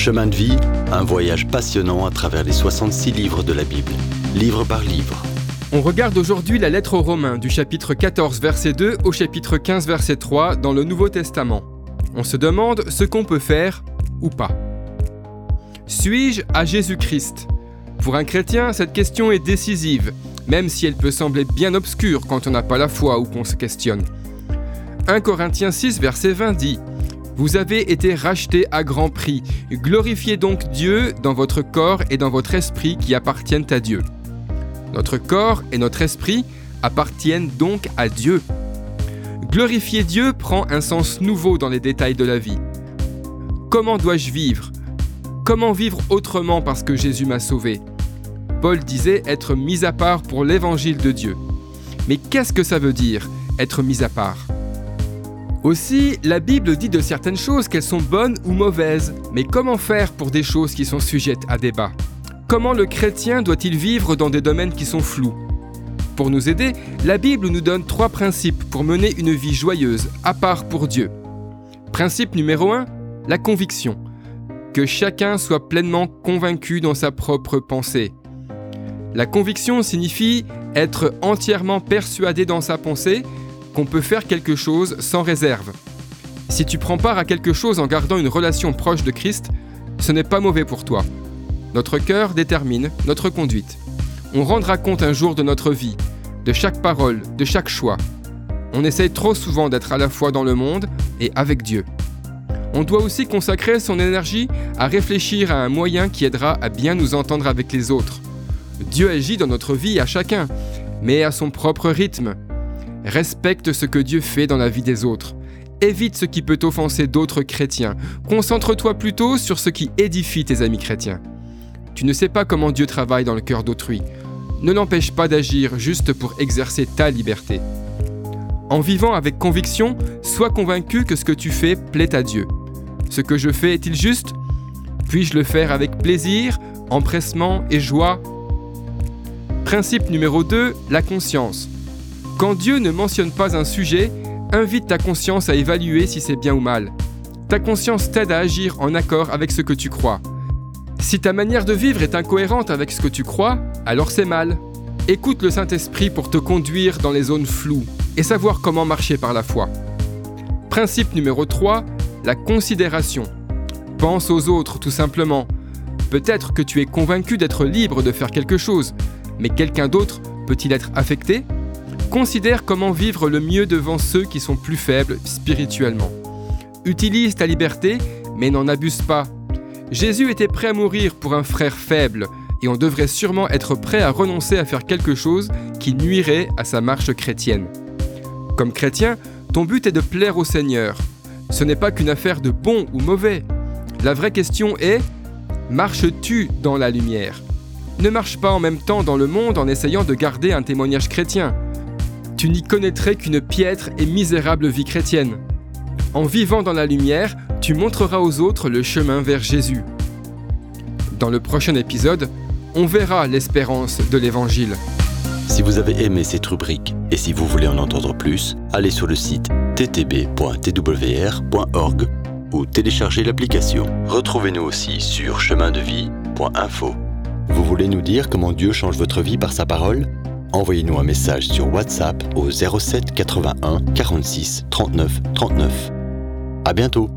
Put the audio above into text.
Chemin de vie, un voyage passionnant à travers les 66 livres de la Bible, livre par livre. On regarde aujourd'hui la lettre aux Romains du chapitre 14 verset 2 au chapitre 15 verset 3 dans le Nouveau Testament. On se demande ce qu'on peut faire ou pas. Suis-je à Jésus-Christ? Pour un chrétien, cette question est décisive, même si elle peut sembler bien obscure quand on n'a pas la foi ou qu'on se questionne. 1 Corinthiens 6 verset 20 dit Vous avez été rachetés à grand prix, glorifiez donc Dieu dans votre corps et dans votre esprit qui appartiennent à Dieu. Notre corps et notre esprit appartiennent donc à Dieu. Glorifier Dieu prend un sens nouveau dans les détails de la vie. Comment dois-je vivre? Comment vivre autrement parce que Jésus m'a sauvé? Paul disait être mis à part pour l'évangile de Dieu. Mais qu'est-ce que ça veut dire, être mis à part? Aussi, la Bible dit de certaines choses qu'elles sont bonnes ou mauvaises, mais comment faire pour des choses qui sont sujettes à débat? Comment le chrétien doit-il vivre dans des domaines qui sont flous? Pour nous aider, la Bible nous donne trois principes pour mener une vie joyeuse, à part pour Dieu. Principe numéro 1, la conviction. Que chacun soit pleinement convaincu dans sa propre pensée. La conviction signifie être entièrement persuadé dans sa pensée qu'on peut faire quelque chose sans réserve. Si tu prends part à quelque chose en gardant une relation proche de Christ, ce n'est pas mauvais pour toi. Notre cœur détermine notre conduite. On rendra compte un jour de notre vie, de chaque parole, de chaque choix. On essaye trop souvent d'être à la fois dans le monde et avec Dieu. On doit aussi consacrer son énergie à réfléchir à un moyen qui aidera à bien nous entendre avec les autres. Dieu agit dans notre vie à chacun, mais à son propre rythme. Respecte ce que Dieu fait dans la vie des autres. Évite ce qui peut offenser d'autres chrétiens. Concentre-toi plutôt sur ce qui édifie tes amis chrétiens. Tu ne sais pas comment Dieu travaille dans le cœur d'autrui. Ne l'empêche pas d'agir juste pour exercer ta liberté. En vivant avec conviction, sois convaincu que ce que tu fais plaît à Dieu. Ce que je fais est-il juste? Puis-je le faire avec plaisir, empressement et joie? Principe numéro 2, la conscience. Quand Dieu ne mentionne pas un sujet, invite ta conscience à évaluer si c'est bien ou mal. Ta conscience t'aide à agir en accord avec ce que tu crois. Si ta manière de vivre est incohérente avec ce que tu crois, alors c'est mal. Écoute le Saint-Esprit pour te conduire dans les zones floues et savoir comment marcher par la foi. Principe numéro 3, la considération. Pense aux autres tout simplement. Peut-être que tu es convaincu d'être libre de faire quelque chose, mais quelqu'un d'autre peut-il être affecté? Considère comment vivre le mieux devant ceux qui sont plus faibles spirituellement. Utilise ta liberté, mais n'en abuse pas Jésus était prêt à mourir pour un frère faible, et on devrait sûrement être prêt à renoncer à faire quelque chose qui nuirait à sa marche chrétienne. Comme chrétien, ton but est de plaire au Seigneur. Ce n'est pas qu'une affaire de bon ou mauvais. La vraie question est, marches-tu dans la lumière? Ne marche pas en même temps dans le monde en essayant de garder un témoignage chrétien. Tu n'y connaîtrais qu'une piètre et misérable vie chrétienne. En vivant dans la lumière, tu montreras aux autres le chemin vers Jésus. Dans le prochain épisode, on verra l'espérance de l'Évangile. Si vous avez aimé cette rubrique et si vous voulez en entendre plus, allez sur le site ttb.twr.org ou téléchargez l'application. Retrouvez-nous aussi sur chemindevie.info. Vous voulez nous dire comment Dieu change votre vie par sa parole? Envoyez-nous un message sur WhatsApp au 07 81 46 39 39. À bientôt